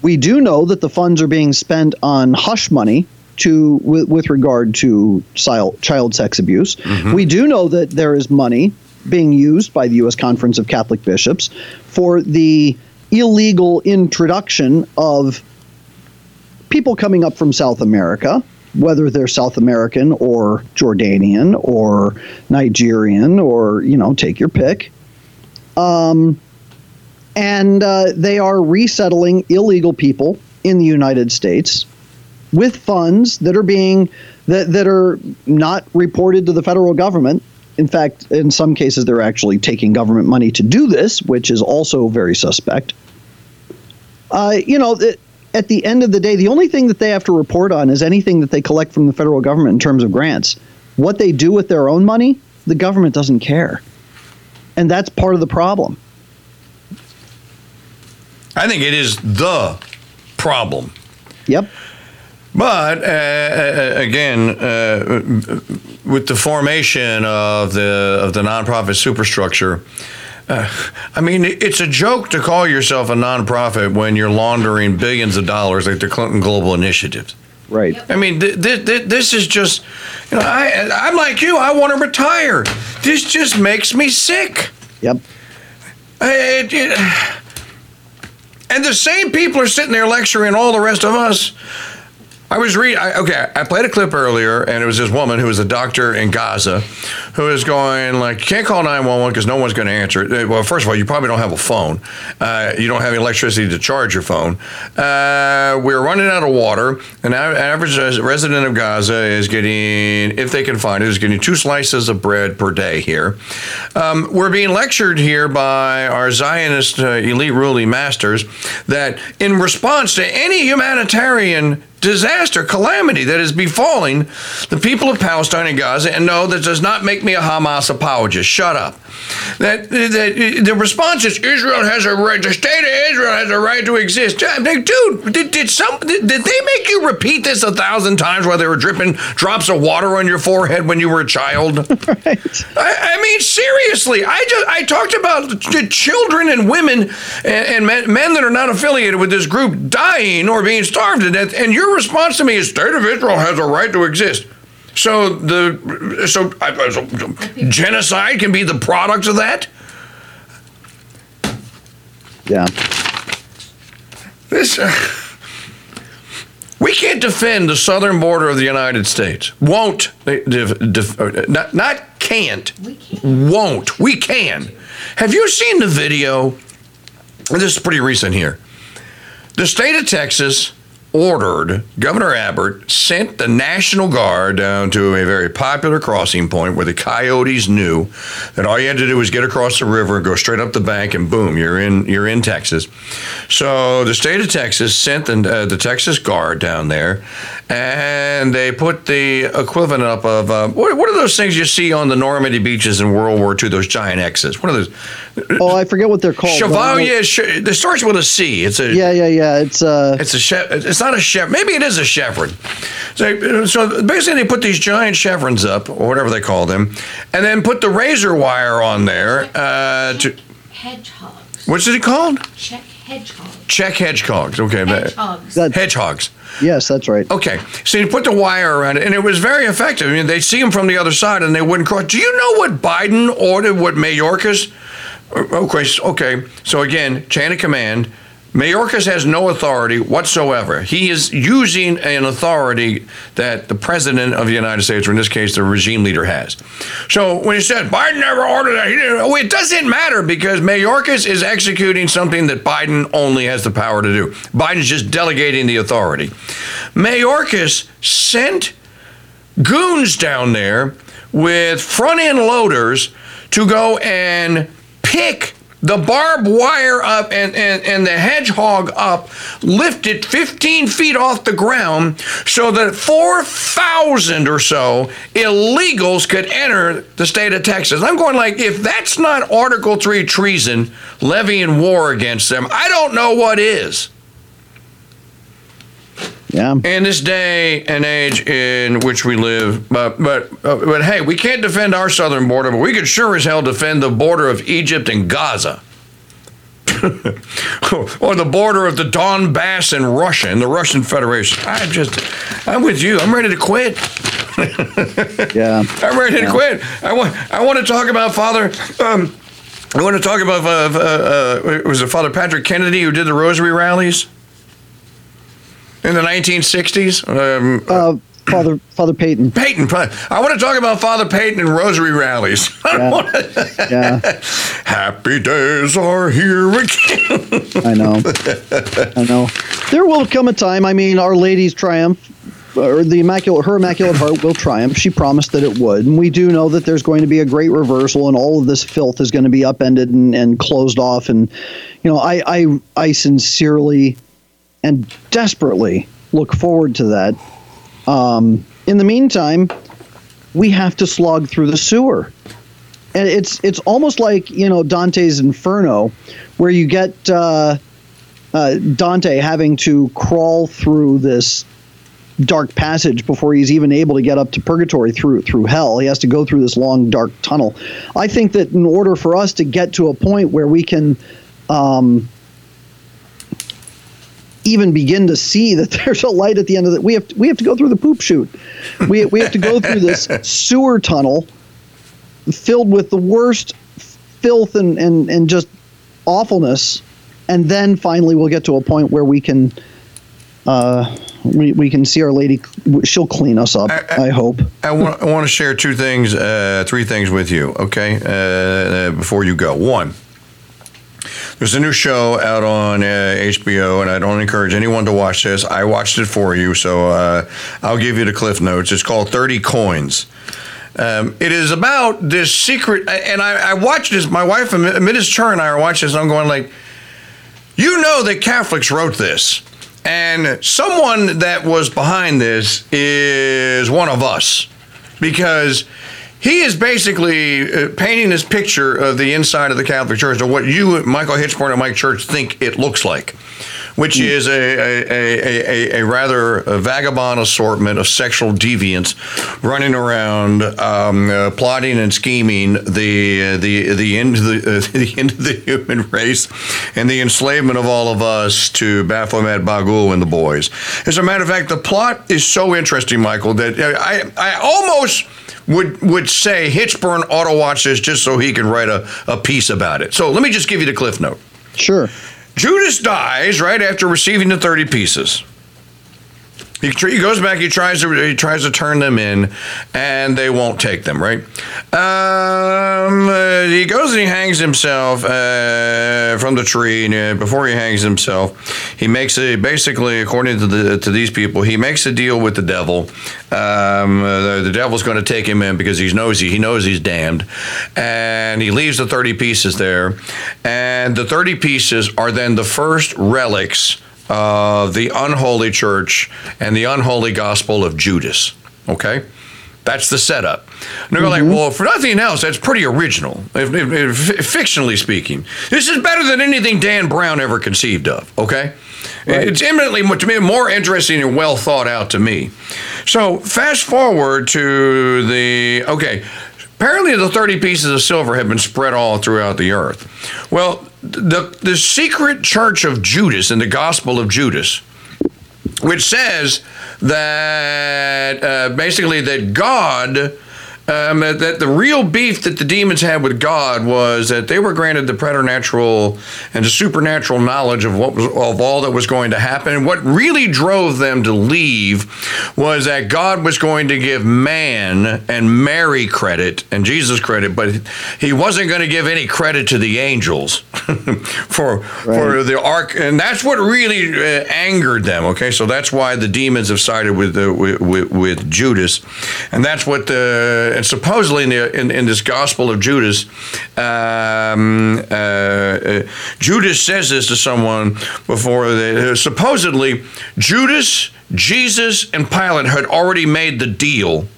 Speaker 2: We do know that the funds are being spent on hush money to with, with regard to child, child sex abuse. We do know that there is money being used by the U.S. Conference of Catholic Bishops for the illegal introduction of people coming up from South America, whether they're South American or Jordanian or Nigerian or, you know, take your pick. Um, and uh, they are resettling illegal people in the United States with funds that are being that, that are not reported to the federal government. In fact, in some cases, they're actually taking government money to do this, which is also very suspect. Uh, you know, th- at the end of the day, the only thing that they have to report on is anything that they collect from the federal government in terms of grants. What they do with their own money, the government doesn't care. And that's part of the problem.
Speaker 1: I think it is the problem.
Speaker 2: Yep.
Speaker 1: But uh, uh, again, uh, with the formation of the of the nonprofit superstructure, uh, I mean, it's a joke to call yourself a nonprofit when you're laundering billions of dollars like the Clinton Global Initiative.
Speaker 2: Right.
Speaker 1: I mean, th- th- th- this is just, you know, I, I'm like you. I want to retire. This just makes me sick.
Speaker 2: Yep.
Speaker 1: It- it- and the same people are sitting there lecturing all the rest of us. I was reading, okay, I played a clip earlier, and it was this woman who was a doctor in Gaza who was going, like, you can't call 911 because no one's going to answer it. Well, first of all, you probably don't have a phone. Uh, you don't have electricity to charge your phone. Uh, we're running out of water. An average resident of Gaza is getting, if they can find it, is getting two slices of bread per day here. Um, we're being lectured here by our Zionist uh, elite ruling masters that in response to any humanitarian disaster, calamity that is befalling the people of Palestine and Gaza, and no, that does not make me a Hamas apologist. Shut up. That, that the response is Israel has a right. The state of Israel has a right to exist. Dude, did, did some did, did they make you repeat this a thousand times while they were dripping drops of water on your forehead when you were a child?
Speaker 2: Right.
Speaker 1: I, I mean, seriously, I just I talked about the children and women and, and men, men that are not affiliated with this group dying or being starved to death, and your response to me is, "State of Israel has a right to exist." So the so, I- so genocide can be the product of that.
Speaker 2: Yeah.
Speaker 1: This. Uh, we can't defend the southern border of the United States. Won't. Def, def, uh, not, not can't.
Speaker 3: We can't.
Speaker 1: Won't. We can. Have you seen the video? This is pretty recent here. The state of Texas ordered Governor Abbott sent the National Guard down to a very popular crossing point where the coyotes knew that all you had to do was get across the river and go straight up the bank and boom you're in you're in Texas. So the state of Texas sent the, uh, the Texas Guard down there and they put the equivalent up of uh, what, what are those things you see on the Normandy beaches in World War II those giant X's. What are those?
Speaker 2: Oh, I forget what they're called.
Speaker 1: Chevalier. It starts with a C. It's a
Speaker 2: Yeah, yeah, yeah. It's a
Speaker 1: it's a. It's not a chef. Maybe it is a shepherd. So, so basically, they put these giant chevrons up, or whatever they call them, and then put the razor wire on there. Uh, to
Speaker 3: Hedgehogs.
Speaker 1: what's it called?
Speaker 3: Czech hedgehogs.
Speaker 1: Czech hedgehogs. Okay,
Speaker 3: Hedgehogs.
Speaker 2: that,
Speaker 1: hedgehogs.
Speaker 2: yes, that's right.
Speaker 1: Okay, so you put the wire around it, and it was very effective. I mean, they'd see them from the other side, and they wouldn't cross. Do you know what Biden ordered? What Mayorkas? Okay, okay. So again, chain of command. Mayorkas has no authority whatsoever. He is using an authority that the president of the United States, or in this case, the regime leader, has. So when he said Biden never ordered that, oh, it doesn't matter because Mayorkas is executing something that Biden only has the power to do. Biden's just delegating the authority. Mayorkas sent goons down there with front end loaders to go and pick the barbed wire up and, and, and the hedgehog up, lifted 15 feet off the ground so that 4,000 or so illegals could enter the state of Texas. I'm going like, if that's not Article 3 treason, levying war against them, I don't know what is.
Speaker 2: Yeah.
Speaker 1: in this day and age in which we live. But but uh, but hey, we can't defend our southern border, but we could sure as hell defend the border of Egypt and Gaza. or the border of the Donbass and Russia and the Russian Federation. I'm just, I'm with you. I'm ready to quit.
Speaker 2: Yeah.
Speaker 1: I'm ready to quit. I want, I want to talk about Father. Um, I want to talk about uh, uh, uh, was it Father Patrick Kennedy who did the rosary rallies in the 1960s? Um,
Speaker 2: Uh, Father Father Peyton.
Speaker 1: Peyton, I want to talk about Father Peyton and rosary rallies.
Speaker 2: Yeah.
Speaker 1: wanna-
Speaker 2: Yeah,
Speaker 1: Happy days are here again.
Speaker 2: I know. I know. There will come a time. I mean, Our Lady's triumph, or the immaculate, her immaculate heart will triumph. She promised that it would, and we do know that there's going to be a great reversal, and all of this filth is going to be upended and, and closed off. And you know, I, I, I sincerely and desperately look forward to that. Um, in the meantime, we have to slog through the sewer and it's it's almost like you know Dante's Inferno, where you get uh, uh, Dante having to crawl through this dark passage before he's even able to get up to purgatory through through hell. He has to go through this long dark tunnel. I think that in order for us to get to a point where we can. Um, even begin to see that there's a light at the end of it. We have to, we have to go through the poop chute. We, we have to go through this sewer tunnel filled with the worst filth and, and, and just awfulness. And then finally we'll get to a point where we can uh, we, we can see Our Lady. She'll clean us up.
Speaker 1: I-
Speaker 2: I,
Speaker 1: I-
Speaker 2: hope.
Speaker 1: I want, I want to share two things, uh, three things with you, okay, uh, uh, before you go. One, there's a new show out on uh, HBO, and I don't encourage anyone to watch this. I watched it for you, so uh, I'll give you the cliff notes. It's called 30 Coins. Um, it is about this secret, and I, I watched this. My wife, Mrs. Chur, and I are watching this, and I'm going like, you know that Catholics wrote this. And someone that was behind this is one of us because he is basically uh, painting this picture of the inside of the Catholic Church, or what you, Michael Hichborn, and Mike Church think it looks like, which is a, a, a, a, a rather vagabond assortment of sexual deviants running around, um, uh, plotting and scheming the the the end of the, uh, the end of the human race and the enslavement of all of us to Baphomet, Bagul, and the boys. As a matter of fact, the plot is so interesting, Michael, that I I almost would would say Hichborn auto to watch this just so he can write a, a piece about it. So let me just give you the cliff note.
Speaker 2: Sure.
Speaker 1: Judas dies right after receiving the 30 pieces. He, he goes back. He tries to he tries to turn them in, and they won't take them. Right? Um, uh, he goes and he hangs himself uh, from the tree. And uh, before he hangs himself, he makes a basically, according to the to these people, he makes a deal with the devil. Um, uh, the, the devil's going to take him in because he's he, he knows he's damned, and he leaves the thirty pieces there, and the thirty pieces are then the first relics of the unholy church and the unholy gospel of Judas. Okay? That's the setup. And they're like, mm-hmm. well, for nothing else, that's pretty original, if, if- if- fictionally speaking. This is better than anything Dan Brown ever conceived of, okay? It's eminently, to me, more interesting and well thought out to me. So, fast forward to the, okay, apparently the 30 pieces of silver have been spread all throughout the earth. Well, the, the secret church of Judas in the Gospel of Judas, which says that uh, basically that God, um, that the real beef that the demons had with God was that they were granted the preternatural and the supernatural knowledge of what was of all that was going to happen. And What really drove them to leave was that God was going to give man and Mary credit and Jesus credit, but he wasn't going to give any credit to the angels for for the ark, and that's what really uh, angered them. Okay, so that's why the demons have sided with, uh, with, with with Judas, and that's what the and supposedly in, the, in in this Gospel of Judas, um, uh, uh, Judas says this to someone before. They, supposedly, Judas, Jesus, and Pilate had already made the deal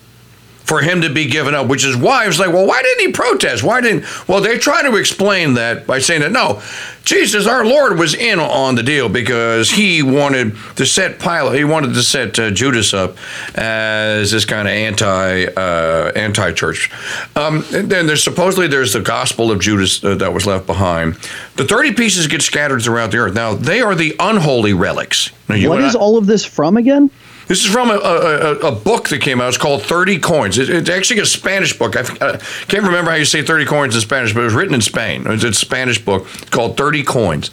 Speaker 1: for him to be given up, which is why I was like, well, why didn't he protest? Why didn't? Well, they try to explain that by saying that no, Jesus, our Lord, was in on the deal because he wanted to set Pilate, he wanted to set uh, Judas up as this kind of anti uh, anti church. Um, and then there's supposedly there's the Gospel of Judas uh, that was left behind. The thirty pieces get scattered throughout the earth. Now they are the unholy relics. Now, you
Speaker 2: What
Speaker 1: I-
Speaker 2: all of this from again?
Speaker 1: This is from a, a, a, book that came out. It's called 30 Coins. It, it's actually a Spanish book. I, I, uh, can't remember how you say 30 coins in Spanish, but it was written in Spain. It's a Spanish book called 30 Coins.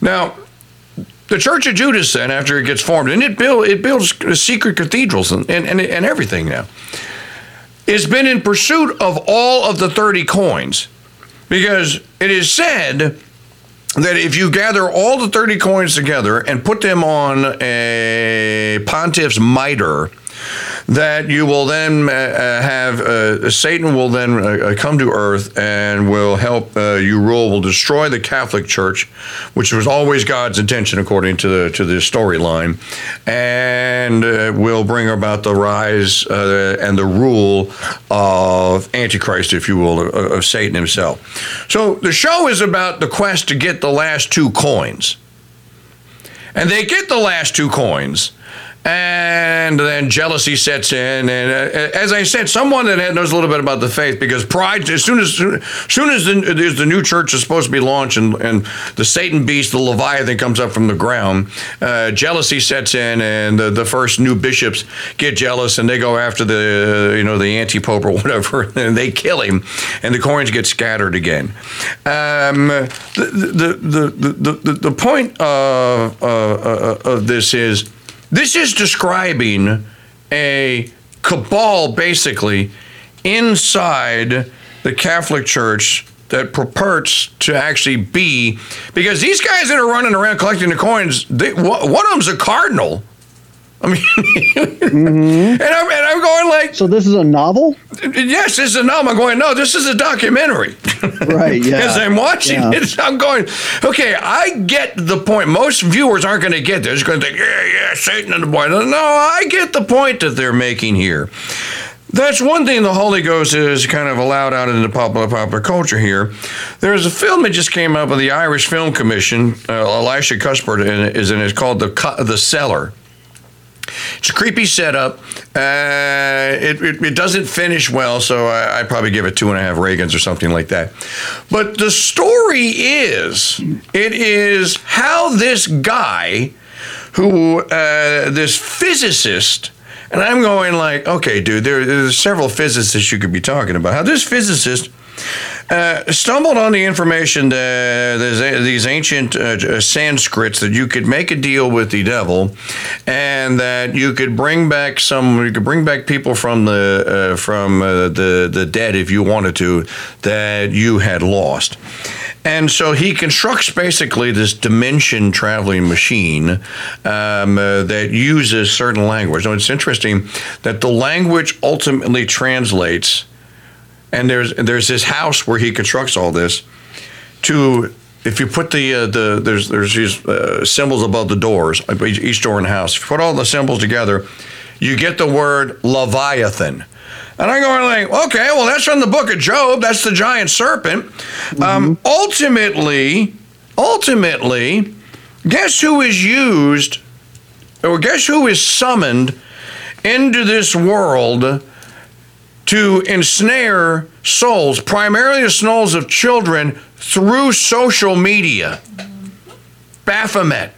Speaker 1: Now, the Church of Judas, then, after it gets formed, and it, build, it builds secret cathedrals and, and, and, and everything now, it's been in pursuit of all of the 30 coins because it is said that if you gather all the 30 coins together and put them on a pontiff's mitre, that you will then uh, uh have uh, Satan will then uh, uh, come to earth and will help uh, you rule, will destroy the Catholic Church, which was always God's intention according to the to the storyline, and will bring about the rise and the rule of Antichrist, if you will, of, of Satan himself. So the show is about the quest to get the last two coins. And they get the last two coins and then jealousy sets in. And uh, as I said, someone that knows a little bit about the faith, because pride, as soon as soon as the, the new church is supposed to be launched, and, and the Satan beast, the Leviathan, comes up from the ground, uh, jealousy sets in, and the, the first new bishops get jealous, and they go after the you know the anti pope or whatever, and they kill him, and the coins get scattered again. Um, the, the, the, the, the, point of, uh, uh, of this is this is describing a cabal, basically, inside the Catholic Church that purports to actually be because these guys that are running around collecting the coins, they, one of them's a cardinal. I mean, mm-hmm. and, I'm, and I'm going like.
Speaker 2: So this is a novel?
Speaker 1: Yes, this is a novel. I'm going, no, this is a documentary.
Speaker 2: Right, yeah.
Speaker 1: As I'm watching yeah. it, I'm going, okay, I get the point. Most viewers aren't going to get this. They're going to think, yeah, yeah, Satan and the boy. No, I get the point that they're making here. That's one thing the Holy Ghost is kind of allowed out into popular popular culture here. There's a film that just came up with the Irish Film Commission. Uh, Elisha Cuthbert is in it. It's called the the Cellar. It's a creepy setup. Uh, it, it, it, doesn't finish well, so I, I'd probably give it two and a half Reagans or something like that. But the story is it is how this guy, who, uh, this physicist, and I'm going like, okay, dude, there, there's several physicists you could be talking about. How this physicist uh, stumbled on the information that these ancient uh, Sanskrits that you could make a deal with the devil, and that you could bring back some, you could bring back people from the uh, from uh, the the dead if you wanted to, that you had lost. And so he constructs basically this dimension traveling machine um, uh, that uses certain language. Now, it's interesting that the language ultimately translates and there's there's this house where he constructs all this to if you put the uh, the there's there's these uh, symbols above the doors each door in the house. If you put all the symbols together you get the word leviathan. And i'm going like okay well that's from the book of job. That's the giant serpent. Mm-hmm. um, ultimately ultimately guess who is used or guess who is summoned into this world to ensnare souls, primarily the souls of children, through social media. Baphomet.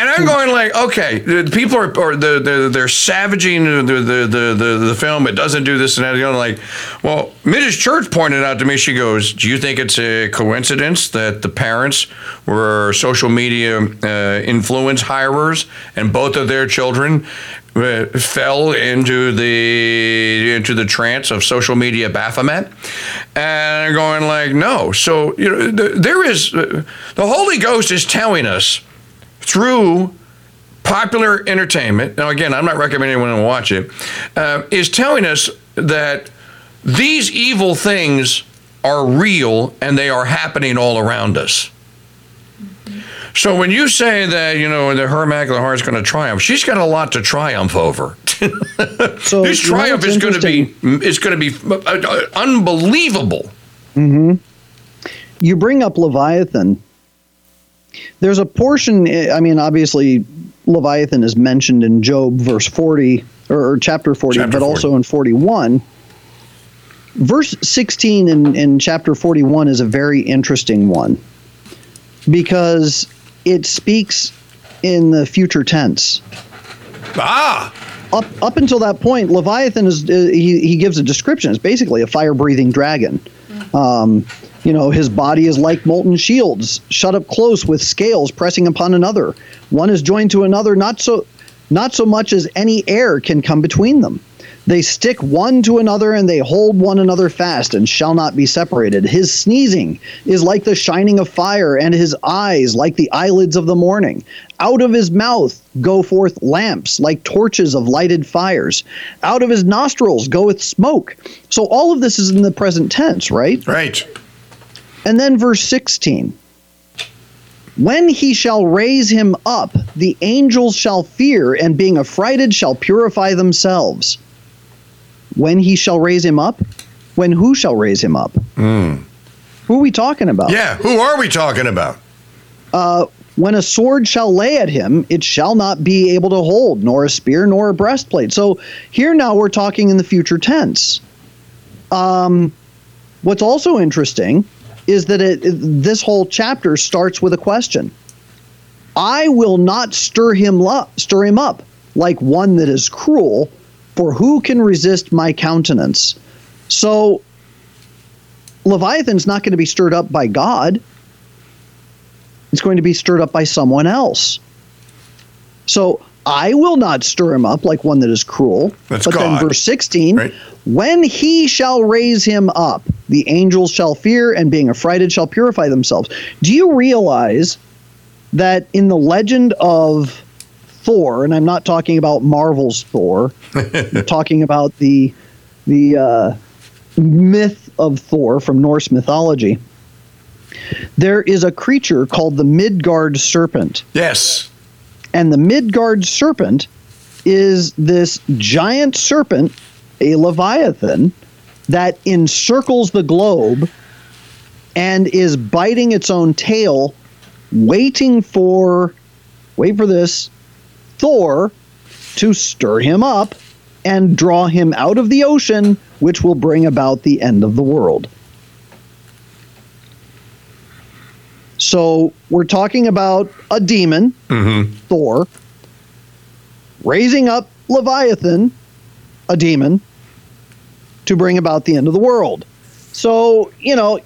Speaker 1: And I'm going like, okay, the people are, or the, the, they're savaging the, the, the, the, the film. It doesn't do this and that. You know, like, well, Mrs. Church pointed out to me, she goes, do you think it's a coincidence that the parents were social media uh, influence hirers and both of their children fell into the into the trance of social media Baphomet, and going like, no. So you know, there is uh, the Holy Ghost is telling us through popular entertainment. Now, again, I'm not recommending anyone watch it. Uh, is telling us that these evil things are real and they are happening all around us. So when you say that you know the her immaculate heart is going to triumph, she's got a lot to triumph over. so this triumph is going to be is going to be uh, uh, unbelievable.
Speaker 2: Mm-hmm. You bring up Leviathan. There's a portion. I mean, obviously, Leviathan is mentioned in Job, verse forty or, or chapter forty, chapter but 40. also in forty-one. Verse sixteen in, in chapter forty-one is a very interesting one because it speaks in the future tense.
Speaker 1: Ah,
Speaker 2: Up up until that point, Leviathan is uh, he he gives a description. It's basically a fire breathing dragon. Um, you know, his body is like molten shields, shut up close with scales pressing upon another. One is joined to another, not so not so much as any air can come between them. They stick one to another and they hold one another fast and shall not be separated. His sneezing is like the shining of fire, and his eyes like the eyelids of the morning. Out of his mouth go forth lamps like torches of lighted fires. Out of his nostrils goeth smoke. So all of this is in the present tense, right?
Speaker 1: right.
Speaker 2: And then verse 16. When he shall raise him up, the angels shall fear, and being affrighted shall purify themselves. When he shall raise him up? When who shall raise him up? Who are we talking about?
Speaker 1: Yeah, who are we talking about?
Speaker 2: When a sword shall lay at him, it shall not be able to hold, nor a spear, nor a breastplate. So here now we're talking in the future tense. Um, what's also interesting is that it, it- this whole chapter starts with a question. I will not stir him up, stir him up like one that is cruel, for who can resist my countenance? So Leviathan's not going to be stirred up by God. It's going to be stirred up by someone else. So I will not stir him up like one that is cruel.
Speaker 1: That's
Speaker 2: but
Speaker 1: God.
Speaker 2: then verse 16,
Speaker 1: Right.
Speaker 2: when he shall raise him up, the angels shall fear, and being affrighted shall purify themselves. Do you realize that in the legend of Thor, and I'm not talking about Marvel's Thor, I'm talking about the the uh, myth of Thor from Norse mythology. There is a creature called the Midgard serpent,
Speaker 1: Yes.
Speaker 2: and the Midgard serpent is this giant serpent, a leviathan, that encircles the globe and is biting its own tail, waiting for, wait for this, Thor to stir him up and draw him out of the ocean, which will bring about the end of the world. So we're talking about a demon, mm-hmm. Thor, raising up Leviathan, a demon, to bring about the end of the world. So, you know,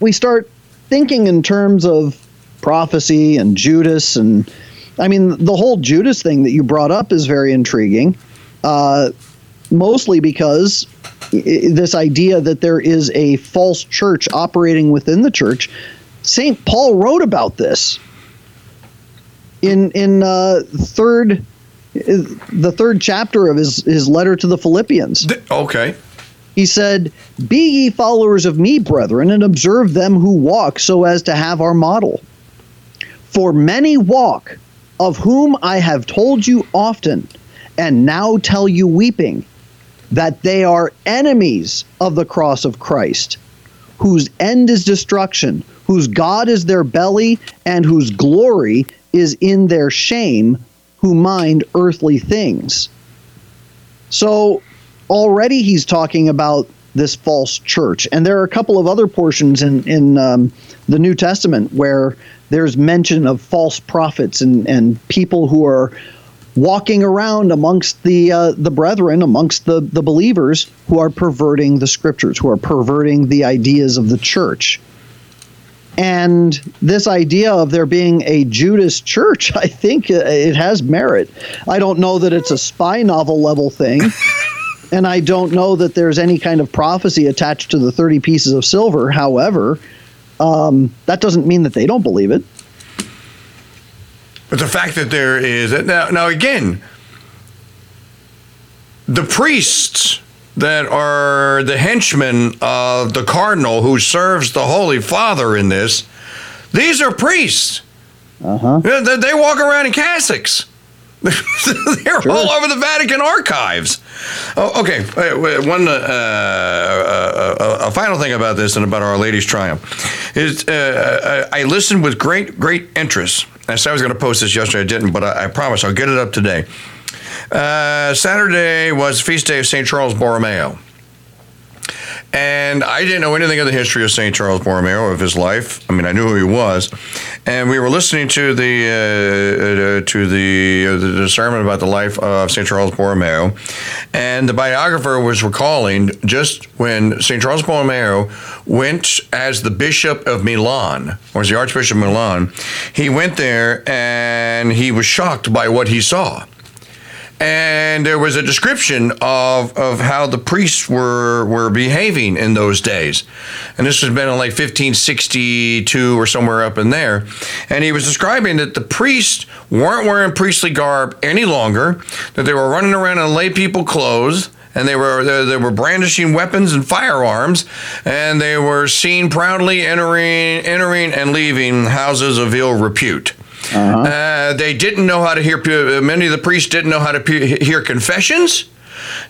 Speaker 2: we start thinking in terms of prophecy and Judas. And I mean, the whole Judas thing that you brought up is very intriguing, uh, mostly because this idea that there is a false church operating within the church. St. Paul wrote about this in in uh, third the third chapter of his his letter to the Philippians.
Speaker 1: Okay.
Speaker 2: He said, Be ye followers of me, brethren, and observe them who walk so as to have our model. For many walk, of whom I have told you often, and now tell you weeping, that they are enemies of the cross of Christ, whose end is destruction, whose God is their belly, and whose glory is in their shame, who mind earthly things. So already he's talking about this false church, and there are a couple of other portions in in um, the New Testament where there's mention of false prophets and and people who are walking around amongst the uh, the brethren, amongst the the believers who are perverting the scriptures, who are perverting the ideas of the church. And this idea of there being a Judas church, I think it has merit. I don't know that it's a spy novel level thing. and I don't know that there's any kind of prophecy attached to the 30 pieces of silver. However, um, that doesn't mean that they don't believe it.
Speaker 1: But the fact that there is now, now again, the priests that are the henchmen of the cardinal who serves the Holy Father in this, these are priests.
Speaker 2: Uh huh.
Speaker 1: Yeah, They, they walk around in cassocks. They're
Speaker 2: Sure.
Speaker 1: all over the Vatican archives. Oh, okay, one uh, uh, uh, a final thing about this and about Our Lady's Triumph is uh, I I listened with great great interest. I said I was going to post this yesterday, I didn't, but I, I promise I'll get it up today. Uh, Saturday was feast day of St. Charles Borromeo. And I didn't know anything of the history of St. Charles Borromeo, of his life. I mean, I knew who he was. And we were listening to the uh, uh, to the, uh, the sermon about the life of St. Charles Borromeo. And the biographer was recalling just when St. Charles Borromeo went as the Bishop of Milan, or as the Archbishop of Milan, he went there and he was shocked by what he saw and there was a description of, of how the priests were were behaving in those days. And this has been in like 1562 or somewhere up in there. And he was describing that the priests weren't wearing priestly garb any longer, that they were running around in lay people clothes. And they were they, they were brandishing weapons and firearms, and they were seen proudly entering entering and leaving houses of ill repute.
Speaker 2: Uh-huh.
Speaker 1: Uh, they didn't know how to hear. Many of the priests didn't know how to hear confessions,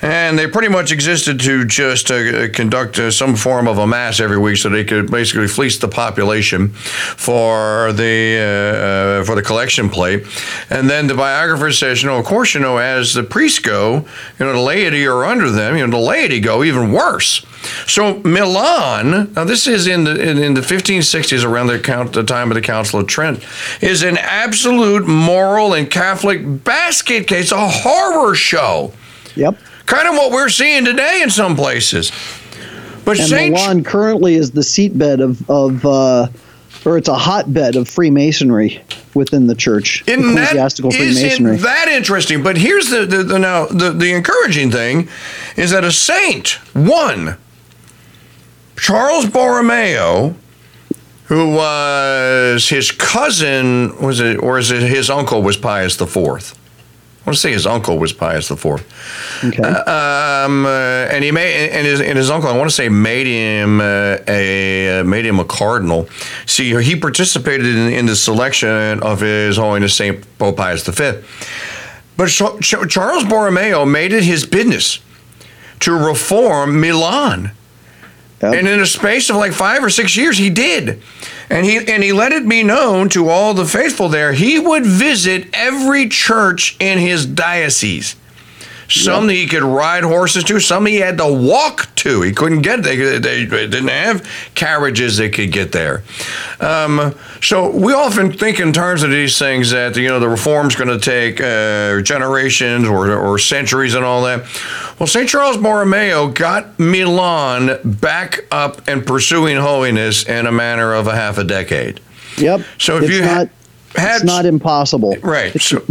Speaker 1: and they pretty much existed to just uh, conduct uh, some form of a mass every week, so they could basically fleece the population for the uh, uh, for the collection plate. And then the biographer says, you know, of course, you know, as the priests go, you know, the laity are under them. You know, the laity go even worse. So Milan, now this is in the in, in the 1560s, around the, count, the time of the Council of Trent, is an absolute moral and Catholic basket case, a horror show.
Speaker 2: Yep.
Speaker 1: Kind of what we're seeing today in some places. But
Speaker 2: And
Speaker 1: Saint
Speaker 2: Milan currently is the seatbed of of uh, or it's a hotbed of Freemasonry within the church,
Speaker 1: Isn't that,
Speaker 2: ecclesiastical
Speaker 1: isn't
Speaker 2: Freemasonry.
Speaker 1: that interesting? But here's the, the, the now the, the encouraging thing is that a saint, one, Charles Borromeo, who was his cousin, was it, or is it his uncle was Pius the Fourth? I want to say his uncle was Pius IV.
Speaker 2: Okay.
Speaker 1: Um, uh, and he made and his, and his uncle, I want to say, made him uh, a uh, made him a cardinal. See, he participated in, in the selection of His Holiness Saint Pope Pius V. But Ch- Ch- Charles Borromeo made it his business to reform Milan.
Speaker 2: Yep.
Speaker 1: And in a space of like five or six years, he did. And he and he let it be known to all the faithful there. He would visit every church in his diocese. Some that he could ride horses to, some he had to walk to. He couldn't get they, they, didn't have carriages that could get there. Um, so we often think in terms of these things that you know the reform's going to take uh, generations or, or centuries and all that. Well, St. Charles Borromeo got Milan back up and pursuing holiness in a matter of a half a decade.
Speaker 2: yep.
Speaker 1: So if
Speaker 2: it's
Speaker 1: you
Speaker 2: not,
Speaker 1: ha- had
Speaker 2: it's not impossible.
Speaker 1: Right. So,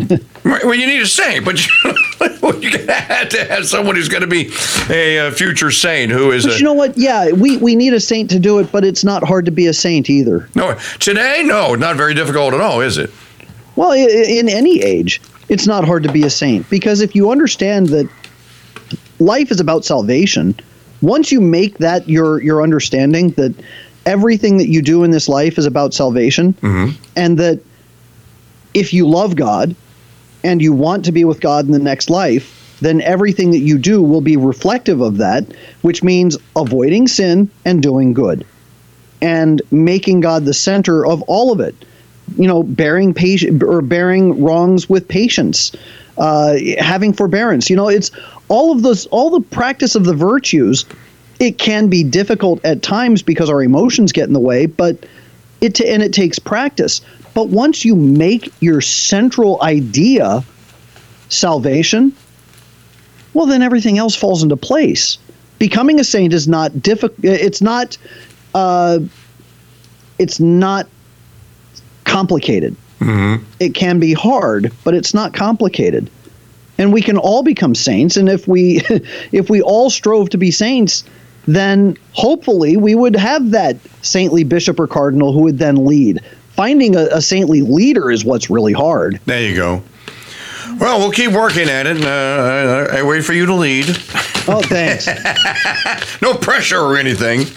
Speaker 1: right, well, you need a saint, but you, you have to have someone who's going to be a, uh future saint who is
Speaker 2: But
Speaker 1: a.
Speaker 2: you know what? Yeah, we, we need a saint to do it, but it's not hard to be a saint either.
Speaker 1: no, today, no, not very difficult at all, is it?
Speaker 2: Well, in any age, it's not hard to be a saint because if you understand that life is about salvation, once you make that your your understanding that everything that you do in this life is about salvation, and that if you love God and you want to be with God in the next life, then everything that you do will be reflective of that, which means avoiding sin and doing good and making God the center of all of it. You know, bearing patient or bearing wrongs with patience, uh, having forbearance. You know, it's all of those, all the practice of the virtues. It can be difficult at times because our emotions get in the way, but it and it takes practice. But once you make your central idea salvation, well, then everything else falls into place. Becoming a saint is not difficult. It's not. Uh, it's not complicated. It can be hard, but it's not complicated. And we can all become saints. And if we, if we all strove to be saints, then hopefully we would have that saintly bishop or cardinal who would then lead. Finding a, a saintly leader is what's really hard.
Speaker 1: There you go. Well, we'll keep working at it. Uh, I, I wait for you to lead.
Speaker 2: Oh, thanks.
Speaker 1: No pressure or anything.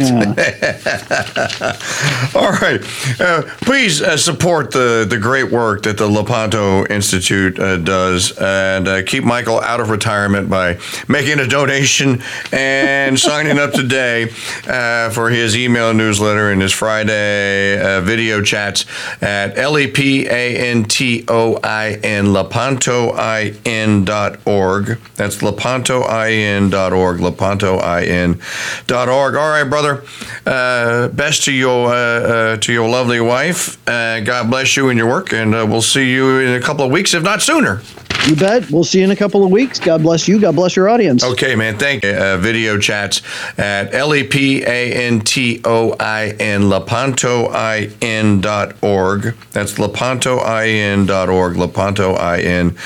Speaker 1: All right. Uh, please uh, support the, the great work that the Lepanto Institute uh, does and uh, keep Michael out of retirement by making a donation and signing up today uh, for his email newsletter and his Friday uh, video chats at L E P A N T O I N, Lepanto lepantoin.org. That's lepantoin.org. Lepantoin.org. All right, brother. Uh, best to your uh, uh, to your lovely wife. Uh, God bless you and your work, and uh, we'll see you in a couple of weeks, if not sooner.
Speaker 2: You bet. We'll see you in a couple of weeks. God bless you. God bless your audience.
Speaker 1: Okay, man. Thank you. Uh, video chats at L E P A N T O I N, lepantoin.org. That's lepantoin.org, lepantoin.org.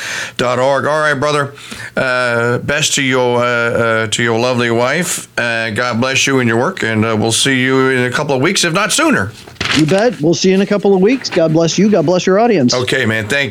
Speaker 1: All right, brother. Uh, best to your uh, uh, to your lovely wife. Uh, God bless you in your work, and uh, we'll see you in a couple of weeks, if not sooner.
Speaker 2: You bet. We'll see you in a couple of weeks. God bless you. God bless your audience.
Speaker 1: Okay, man. Thank